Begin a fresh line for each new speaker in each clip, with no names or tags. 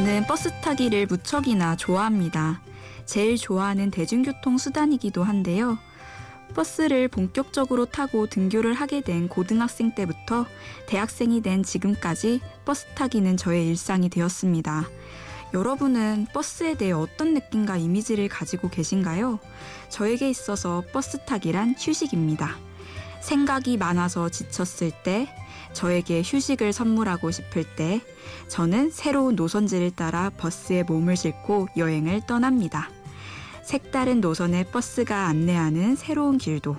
저는 버스 타기를 무척이나 좋아합니다. 제일 좋아하는 대중교통 수단이기도 한데요. 버스를 본격적으로 타고 등교를 하게 된 고등학생 때부터 대학생이 된 지금까지 버스 타기는 저의 일상이 되었습니다. 여러분은 버스에 대해 어떤 느낌과 이미지를 가지고 계신가요? 저에게 있어서 버스 타기란 휴식입니다. 생각이 많아서 지쳤을 때, 저에게 휴식을 선물하고 싶을 때, 저는 새로운 노선지를 따라 버스에 몸을 싣고 여행을 떠납니다. 색다른 노선의 버스가 안내하는 새로운 길도,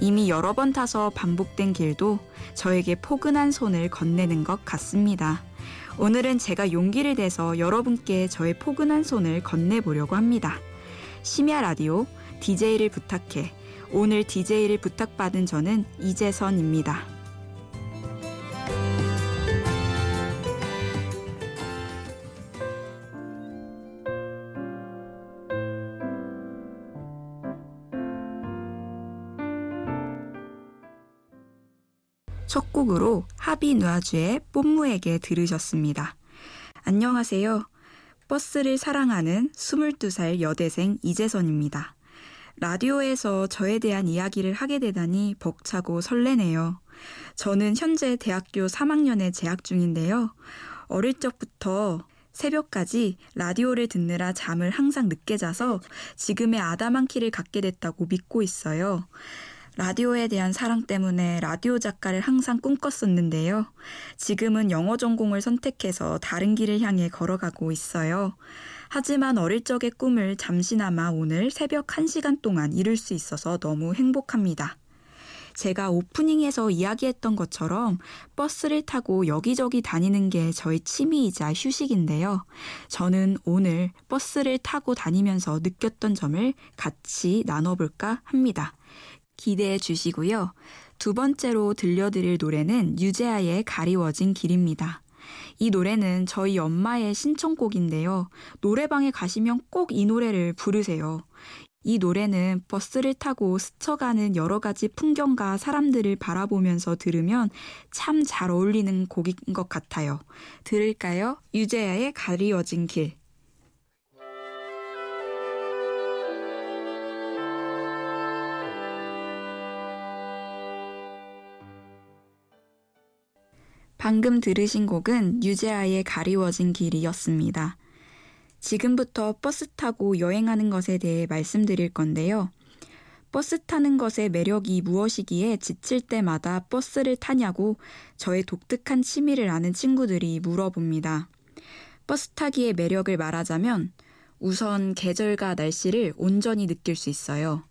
이미 여러 번 타서 반복된 길도 저에게 포근한 손을 건네는 것 같습니다. 오늘은 제가 용기를 내서 여러분께 저의 포근한 손을 건네보려고 합니다. 심야 라디오 DJ를 부탁해. 오늘 DJ를 부탁받은 저는 이재선입니다. 첫 곡으로 하비 누아주의 뽐무에게 들으셨습니다. 안녕하세요. 버스를 사랑하는 22살 여대생 이재선입니다. 라디오에서 저에 대한 이야기를 하게 되다니 벅차고 설레네요. 저는 현재 대학교 3학년에 재학 중인데요. 어릴 적부터 새벽까지 라디오를 듣느라 잠을 항상 늦게 자서 지금의 아담한 키를 갖게 됐다고 믿고 있어요. 라디오에 대한 사랑 때문에 라디오 작가를 항상 꿈꿨었는데요. 지금은 영어 전공을 선택해서 다른 길을 향해 걸어가고 있어요. 하지만 어릴 적의 꿈을 잠시나마 오늘 새벽 1시간 동안 이룰 수 있어서 너무 행복합니다. 제가 오프닝에서 이야기했던 것처럼 버스를 타고 여기저기 다니는 게 저의 취미이자 휴식인데요. 저는 오늘 버스를 타고 다니면서 느꼈던 점을 같이 나눠볼까 합니다. 기대해 주시고요. 두 번째로 들려드릴 노래는 유재하의 가리워진 길입니다. 이 노래는 저희 엄마의 신청곡인데요. 노래방에 가시면 꼭 이 노래를 부르세요. 이 노래는 버스를 타고 스쳐가는 여러 가지 풍경과 사람들을 바라보면서 들으면 참 잘 어울리는 곡인 것 같아요. 들을까요? 유재하의 가리워진 길. 방금 들으신 곡은 유재하의 가리워진 길이었습니다. 지금부터 버스 타고 여행하는 것에 대해 말씀드릴 건데요. 버스 타는 것의 매력이 무엇이기에 지칠 때마다 버스를 타냐고 저의 독특한 취미를 아는 친구들이 물어봅니다. 버스 타기의 매력을 말하자면 우선 계절과 날씨를 온전히 느낄 수 있어요.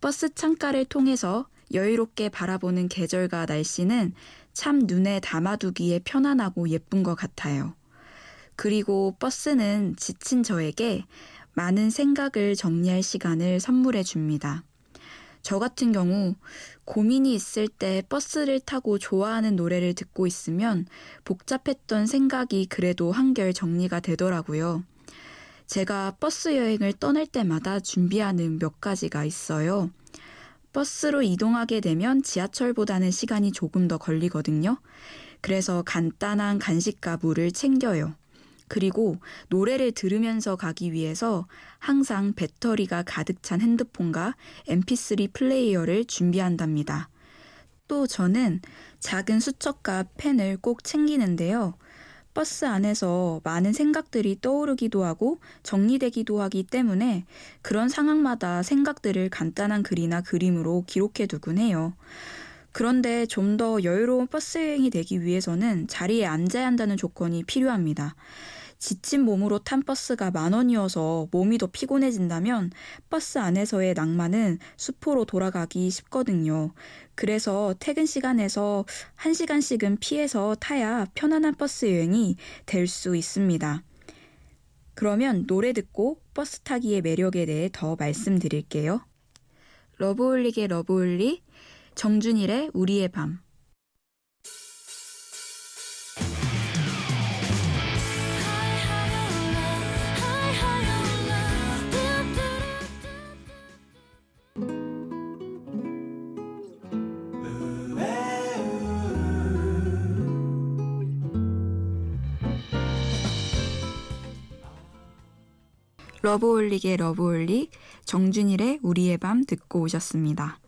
버스 창가를 통해서 여유롭게 바라보는 계절과 날씨는 참 눈에 담아두기에 편안하고 예쁜 것 같아요. 그리고 버스는 지친 저에게 많은 생각을 정리할 시간을 선물해 줍니다. 저 같은 경우 고민이 있을 때 버스를 타고 좋아하는 노래를 듣고 있으면 복잡했던 생각이 그래도 한결 정리가 되더라고요. 제가 버스 여행을 떠날 때마다 준비하는 몇 가지가 있어요. 버스로 이동하게 되면 지하철보다는 시간이 조금 더 걸리거든요. 그래서 간단한 간식과 물을 챙겨요. 그리고 노래를 들으면서 가기 위해서 항상 배터리가 가득 찬 핸드폰과 mp3 플레이어를 준비한답니다. 또 저는 작은 수첩과 펜을 꼭 챙기는데요. 버스 안에서 많은 생각들이 떠오르기도 하고 정리되기도 하기 때문에 그런 상황마다 생각들을 간단한 글이나 그림으로 기록해 두곤 해요. 그런데 좀 더 여유로운 버스 여행이 되기 위해서는 자리에 앉아야 한다는 조건이 필요합니다. 지친 몸으로 탄 버스가 만원이어서 몸이 더 피곤해진다면 버스 안에서의 낭만은 수포로 돌아가기 쉽거든요. 그래서 퇴근 시간에서 한시간씩은 피해서 타야 편안한 버스 여행이 될 수 있습니다. 그러면 노래 듣고 버스 타기의 매력에 대해 더 말씀드릴게요. 러브홀릭의 러브홀릭, 정준일의 우리의 밤. 러브홀릭의 러브홀릭, 정준일의 우리의 밤 듣고 오셨습니다.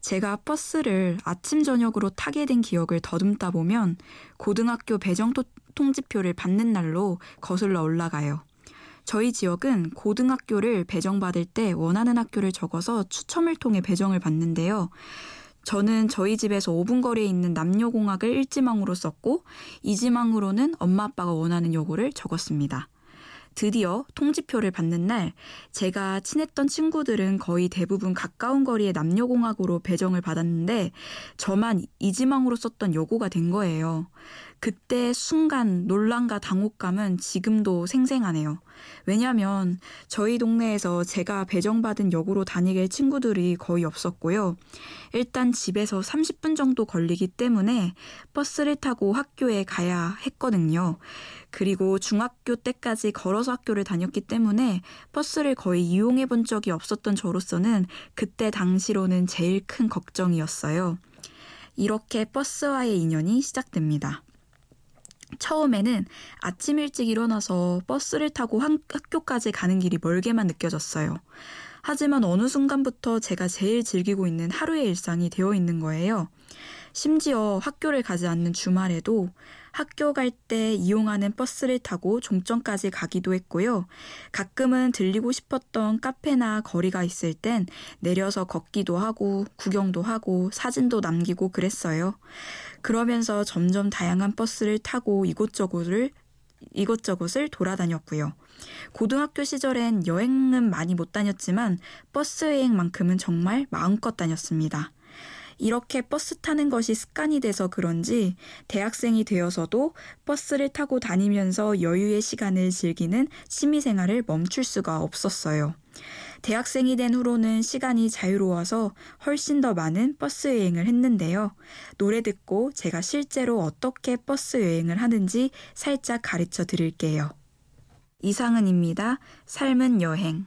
제가 버스를 아침 저녁으로 타게 된 기억을 더듬다 보면 고등학교 배정 통지표를 받는 날로 거슬러 올라가요. 저희 지역은 고등학교를 배정받을 때 원하는 학교를 적어서 추첨을 통해 배정을 받는데요. 저는 저희 집에서 5분 거리에 있는 남녀공학을 1지망으로 썼고 2지망으로는 엄마 아빠가 원하는 여고를 적었습니다. 드디어 통지표를 받는 날 제가 친했던 친구들은 거의 대부분 가까운 거리의 남녀공학으로 배정을 받았는데 저만 이지망으로 썼던 여고가 된 거예요. 그때 순간 논란과 당혹감은 지금도 생생하네요. 왜냐하면 저희 동네에서 제가 배정받은 역으로 다니길 친구들이 거의 없었고요. 일단 집에서 30분 정도 걸리기 때문에 버스를 타고 학교에 가야 했거든요. 그리고 중학교 때까지 걸어서 학교를 다녔기 때문에 버스를 거의 이용해 본 적이 없었던 저로서는 그때 당시로는 제일 큰 걱정이었어요. 이렇게 버스와의 인연이 시작됩니다. 처음에는 아침 일찍 일어나서 버스를 타고 학교까지 가는 길이 멀게만 느껴졌어요. 하지만 어느 순간부터 제가 제일 즐기고 있는 하루의 일상이 되어 있는 거예요. 심지어 학교를 가지 않는 주말에도 학교 갈 때 이용하는 버스를 타고 종점까지 가기도 했고요. 가끔은 들리고 싶었던 카페나 거리가 있을 땐 내려서 걷기도 하고 구경도 하고 사진도 남기고 그랬어요. 그러면서 점점 다양한 버스를 타고 이곳저곳을 이곳저곳을 돌아다녔고요. 고등학교 시절엔 여행은 많이 못 다녔지만 버스 여행만큼은 정말 마음껏 다녔습니다. 이렇게 버스 타는 것이 습관이 돼서 그런지 대학생이 되어서도 버스를 타고 다니면서 여유의 시간을 즐기는 취미생활을 멈출 수가 없었어요. 대학생이 된 후로는 시간이 자유로워서 훨씬 더 많은 버스 여행을 했는데요. 노래 듣고 제가 실제로 어떻게 버스 여행을 하는지 살짝 가르쳐 드릴게요. 이상은입니다. 삶은 여행.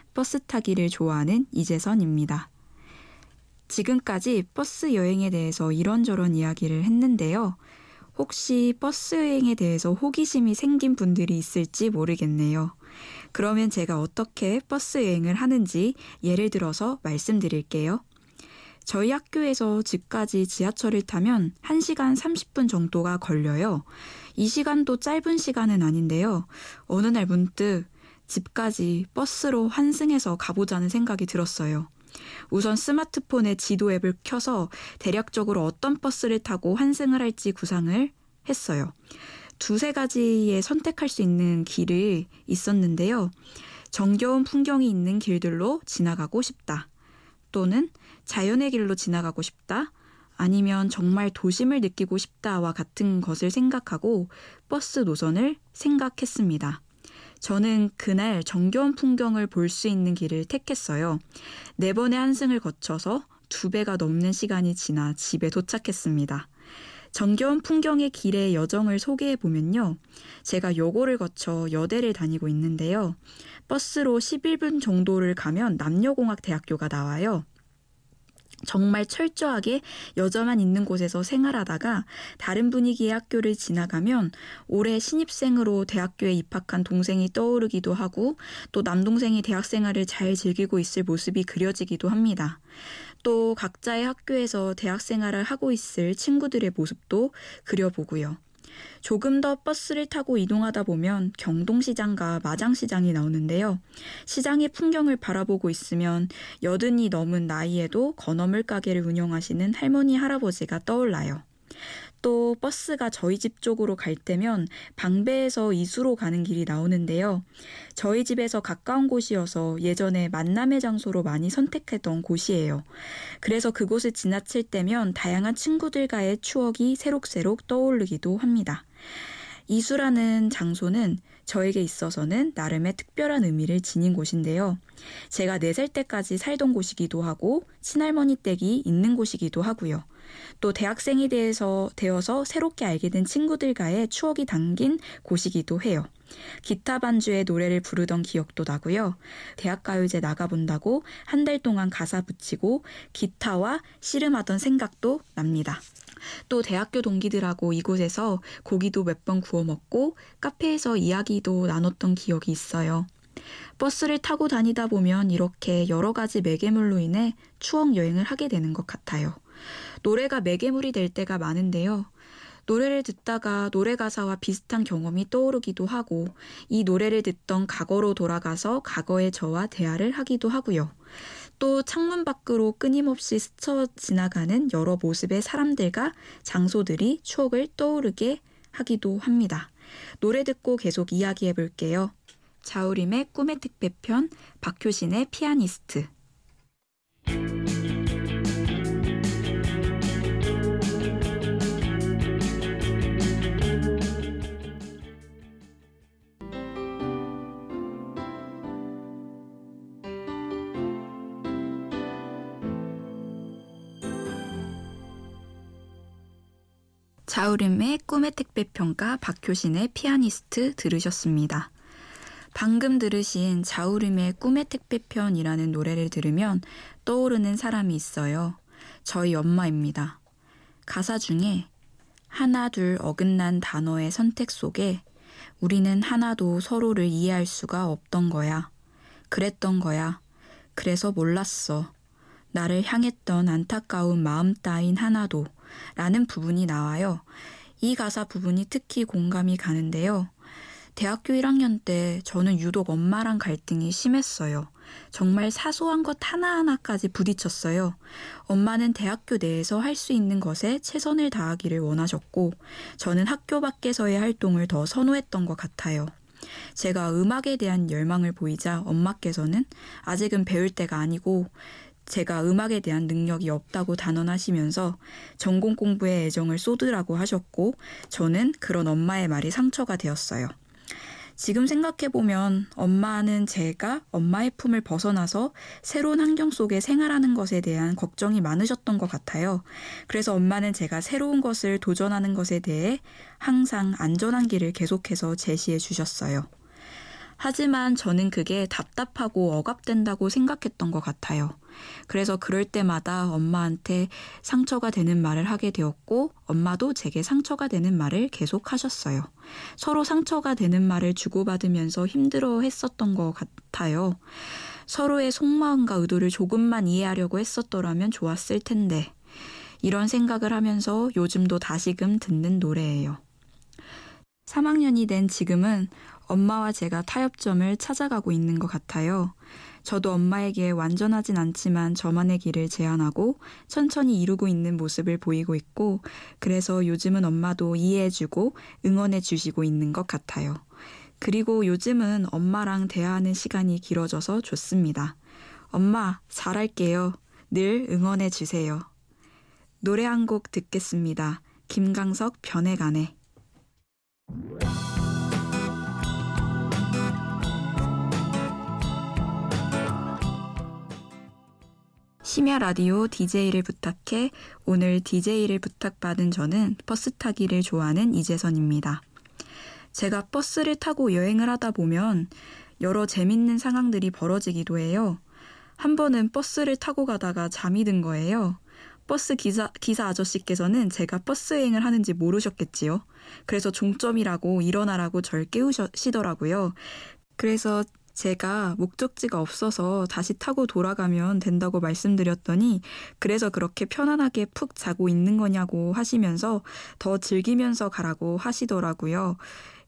버스 타기를 좋아하는 이재선입니다. 지금까지 버스 여행에 대해서 이런저런 이야기를 했는데요. 혹시 버스 여행에 대해서 호기심이 생긴 분들이 있을지 모르겠네요. 그러면 제가 어떻게 버스 여행을 하는지 예를 들어서 말씀드릴게요. 저희 학교에서 집까지 지하철을 타면 1시간 30분 정도가 걸려요. 이 시간도 짧은 시간은 아닌데요. 어느 날 문득 집까지 버스로 환승해서 가보자는 생각이 들었어요. 우선 스마트폰에 지도 앱을 켜서 대략적으로 어떤 버스를 타고 환승을 할지 구상을 했어요. 두세 가지의 선택할 수 있는 길이 있었는데요. 정겨운 풍경이 있는 길들로 지나가고 싶다. 또는 자연의 길로 지나가고 싶다. 아니면 정말 도심을 느끼고 싶다와 같은 것을 생각하고 버스 노선을 생각했습니다. 저는 그날 정겨운 풍경을 볼 수 있는 길을 택했어요. 네 번의 한승을 거쳐서 두 배가 넘는 시간이 지나 집에 도착했습니다. 정겨운 풍경의 길의 여정을 소개해 보면요. 제가 여고를 거쳐 여대를 다니고 있는데요. 버스로 11분 정도를 가면 남녀공학 대학교가 나와요. 정말 철저하게 여자만 있는 곳에서 생활하다가 다른 분위기의 학교를 지나가면 올해 신입생으로 대학교에 입학한 동생이 떠오르기도 하고 또 남동생이 대학 생활을 잘 즐기고 있을 모습이 그려지기도 합니다. 또 각자의 학교에서 대학 생활을 하고 있을 친구들의 모습도 그려보고요. 조금 더 버스를 타고 이동하다 보면 경동시장과 마장시장이 나오는데요. 시장의 풍경을 바라보고 있으면 여든이 넘은 나이에도 건어물 가게를 운영하시는 할머니 할아버지가 떠올라요. 또 버스가 저희 집 쪽으로 갈 때면 방배에서 이수로 가는 길이 나오는데요. 저희 집에서 가까운 곳이어서 예전에 만남의 장소로 많이 선택했던 곳이에요. 그래서 그곳을 지나칠 때면 다양한 친구들과의 추억이 새록새록 떠오르기도 합니다. 이수라는 장소는 저에게 있어서는 나름의 특별한 의미를 지닌 곳인데요. 제가 4살 때까지 살던 곳이기도 하고 친할머니 댁이 있는 곳이기도 하고요. 또 대학생이 되어서, 되어서 새롭게 알게 된 친구들과의 추억이 담긴 곳이기도 해요. 기타 반주에 노래를 부르던 기억도 나고요. 대학가요제 나가본다고 한 달 동안 가사 붙이고 기타와 씨름하던 생각도 납니다. 또 대학교 동기들하고 이곳에서 고기도 몇 번 구워 먹고 카페에서 이야기도 나눴던 기억이 있어요. 버스를 타고 다니다 보면 이렇게 여러 가지 매개물로 인해 추억 여행을 하게 되는 것 같아요. 노래가 매개물이 될 때가 많은데요. 노래를 듣다가 노래 가사와 비슷한 경험이 떠오르기도 하고 이 노래를 듣던 과거로 돌아가서 과거의 저와 대화를 하기도 하고요. 또 창문 밖으로 끊임없이 스쳐 지나가는 여러 모습의 사람들과 장소들이 추억을 떠오르게 하기도 합니다. 노래 듣고 계속 이야기해 볼게요. 자우림의 꿈의 택배편, 박효신의 피아니스트. 자우림의 꿈의 택배 평가 박효신의 피아니스트 들으셨습니다. 방금 들으신 자우림의 꿈의 택배편이라는 노래를 들으면 떠오르는 사람이 있어요. 저희 엄마입니다. 가사 중에 하나 둘 어긋난 단어의 선택 속에 우리는 하나도 서로를 이해할 수가 없던 거야. 그랬던 거야. 그래서 몰랐어. 나를 향했던 안타까운 마음 따윈 하나도 라는 부분이 나와요. 이 가사 부분이 특히 공감이 가는데요. 대학교 1학년 때 저는 유독 엄마랑 갈등이 심했어요. 정말 사소한 것 하나하나까지 부딪혔어요. 엄마는 대학교 내에서 할 수 있는 것에 최선을 다하기를 원하셨고, 저는 학교 밖에서의 활동을 더 선호했던 것 같아요. 제가 음악에 대한 열망을 보이자 엄마께서는 아직은 배울 때가 아니고 제가 음악에 대한 능력이 없다고 단언하시면서 전공 공부에 애정을 쏟으라고 하셨고 저는 그런 엄마의 말이 상처가 되었어요. 지금 생각해보면 엄마는 제가 엄마의 품을 벗어나서 새로운 환경 속에 생활하는 것에 대한 걱정이 많으셨던 것 같아요. 그래서 엄마는 제가 새로운 것을 도전하는 것에 대해 항상 안전한 길을 계속해서 제시해 주셨어요. 하지만 저는 그게 답답하고 억압된다고 생각했던 것 같아요. 그래서 그럴 때마다 엄마한테 상처가 되는 말을 하게 되었고, 엄마도 제게 상처가 되는 말을 계속 하셨어요. 서로 상처가 되는 말을 주고받으면서 힘들어 했었던 것 같아요. 서로의 속마음과 의도를 조금만 이해하려고 했었더라면 좋았을 텐데, 이런 생각을 하면서 요즘도 다시금 듣는 노래예요. 3학년이 된 지금은 엄마와 제가 타협점을 찾아가고 있는 것 같아요. 저도 엄마에게 완전하진 않지만 저만의 길을 제안하고 천천히 이루고 있는 모습을 보이고 있고 그래서 요즘은 엄마도 이해해주고 응원해주시고 있는 것 같아요. 그리고 요즘은 엄마랑 대화하는 시간이 길어져서 좋습니다. 엄마, 잘할게요. 늘 응원해주세요. 노래 한 곡 듣겠습니다. 김강석 변해가네. 심야 라디오 DJ를 부탁해 오늘 DJ를 부탁받은 저는 버스 타기를 좋아하는 이재선입니다. 제가 버스를 타고 여행을 하다 보면 여러 재밌는 상황들이 벌어지기도 해요. 한 번은 버스를 타고 가다가 잠이 든 거예요. 버스 기사, 기사 아저씨께서는 제가 버스 여행을 하는지 모르셨겠지요. 그래서 종점이라고 일어나라고 절 깨우시더라고요. 그래서 제가 목적지가 없어서 다시 타고 돌아가면 된다고 말씀드렸더니 그래서 그렇게 편안하게 푹 자고 있는 거냐고 하시면서 더 즐기면서 가라고 하시더라고요.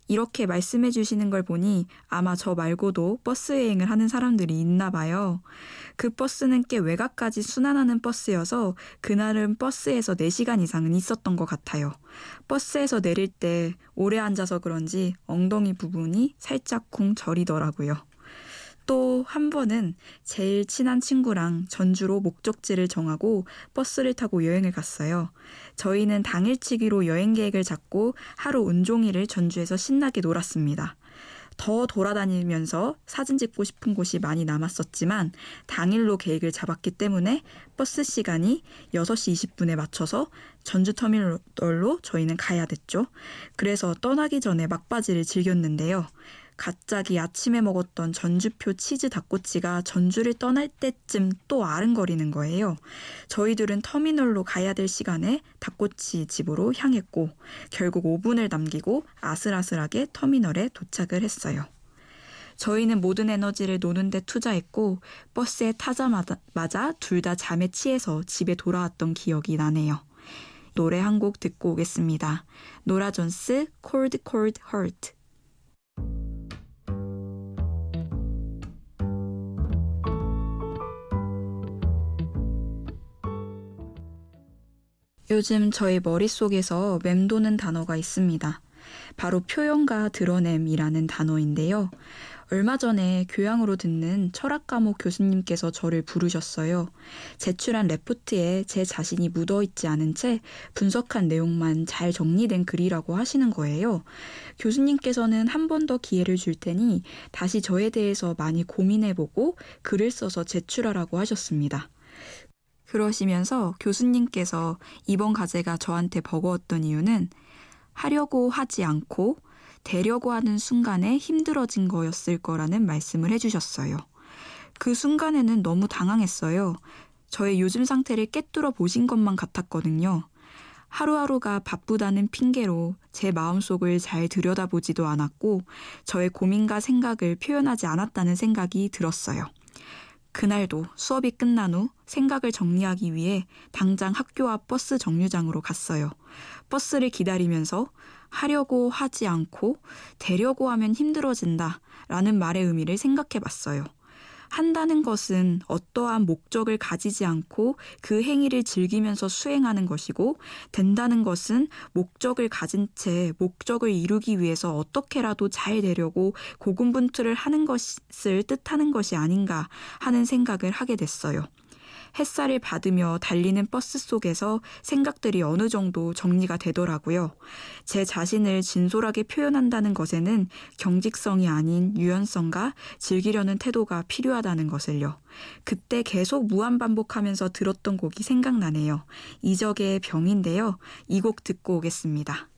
이렇게 말씀해 주시는 걸 보니 아마 저 말고도 버스 여행을 하는 사람들이 있나 봐요. 그 버스는 꽤 외곽까지 순환하는 버스여서 그날은 버스에서 4시간 이상은 있었던 것 같아요. 버스에서 내릴 때 오래 앉아서 그런지 엉덩이 부분이 살짝 쿵 저리더라고요. 또 한 번은 제일 친한 친구랑 전주로 목적지를 정하고 버스를 타고 여행을 갔어요. 저희는 당일치기로 여행 계획을 잡고 하루 온종일을 전주에서 신나게 놀았습니다. 더 돌아다니면서 사진 찍고 싶은 곳이 많이 남았었지만 당일로 계획을 잡았기 때문에 버스 시간이 6시 20분에 맞춰서 전주 터미널로 저희는 가야 됐죠. 그래서 떠나기 전에 막바지를 즐겼는데요. 갑자기 아침에 먹었던 전주표 치즈 닭꼬치가 전주를 떠날 때쯤 또 아른거리는 거예요. 저희들은 터미널로 가야 될 시간에 닭꼬치 집으로 향했고 결국 5분을 남기고 아슬아슬하게 터미널에 도착을 했어요. 저희는 모든 에너지를 노는데 투자했고 버스에 타자마자 둘 다 잠에 취해서 집에 돌아왔던 기억이 나네요. 노래 한 곡 듣고 오겠습니다. 노라 존스 Cold Cold Heart 요즘 저의 머릿속에서 맴도는 단어가 있습니다. 바로 표현과 드러냄이라는 단어인데요. 얼마 전에 교양으로 듣는 철학 과목 교수님께서 저를 부르셨어요. 제출한 레포트에 제 자신이 묻어 있지 않은 채 분석한 내용만 잘 정리된 글이라고 하시는 거예요. 교수님께서는 한 번 더 기회를 줄 테니 다시 저에 대해서 많이 고민해보고 글을 써서 제출하라고 하셨습니다. 그러시면서 교수님께서 이번 과제가 저한테 버거웠던 이유는 하려고 하지 않고 되려고 하는 순간에 힘들어진 거였을 거라는 말씀을 해주셨어요. 그 순간에는 너무 당황했어요. 저의 요즘 상태를 깨뚫어 보신 것만 같았거든요. 하루하루가 바쁘다는 핑계로 제 마음속을 잘 들여다보지도 않았고 저의 고민과 생각을 표현하지 않았다는 생각이 들었어요. 그날도 수업이 끝난 후 생각을 정리하기 위해 당장 학교 앞 버스 정류장으로 갔어요. 버스를 기다리면서 하려고 하지 않고 되려고 하면 힘들어진다 라는 말의 의미를 생각해 봤어요. 한다는 것은 어떠한 목적을 가지지 않고 그 행위를 즐기면서 수행하는 것이고 된다는 것은 목적을 가진 채 목적을 이루기 위해서 어떻게라도 잘 되려고 고군분투를 하는 것을 뜻하는 것이 아닌가 하는 생각을 하게 됐어요. 햇살을 받으며 달리는 버스 속에서 생각들이 어느 정도 정리가 되더라고요. 제 자신을 진솔하게 표현한다는 것에는 경직성이 아닌 유연성과 즐기려는 태도가 필요하다는 것을요. 그때 계속 무한 반복하면서 들었던 곡이 생각나네요. 이적의 병인데요. 이 곡 듣고 오겠습니다.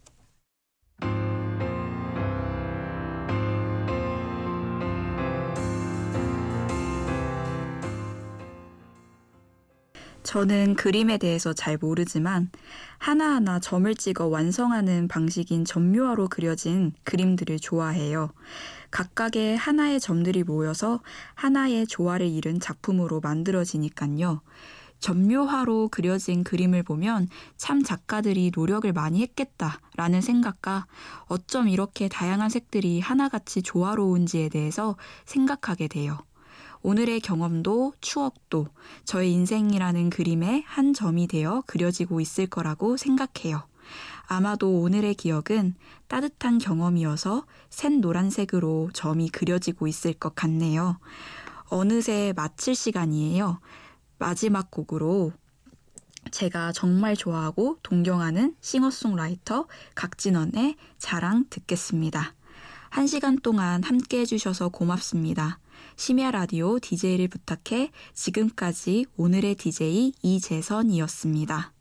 저는 그림에 대해서 잘 모르지만 하나하나 점을 찍어 완성하는 방식인 점묘화로 그려진 그림들을 좋아해요. 각각의 하나의 점들이 모여서 하나의 조화를 이룬 작품으로 만들어지니까요. 점묘화로 그려진 그림을 보면 참 작가들이 노력을 많이 했겠다라는 생각과 어쩜 이렇게 다양한 색들이 하나같이 조화로운지에 대해서 생각하게 돼요. 오늘의 경험도 추억도 저의 인생이라는 그림의 한 점이 되어 그려지고 있을 거라고 생각해요. 아마도 오늘의 기억은 따뜻한 경험이어서 샌 노란색으로 점이 그려지고 있을 것 같네요. 어느새 마칠 시간이에요. 마지막 곡으로 제가 정말 좋아하고 동경하는 싱어송라이터 각진원의 자랑 듣겠습니다. 한 시간 동안 함께 해주셔서 고맙습니다. 심야 라디오 DJ를 부탁해 지금까지 오늘의 DJ 이재선이었습니다.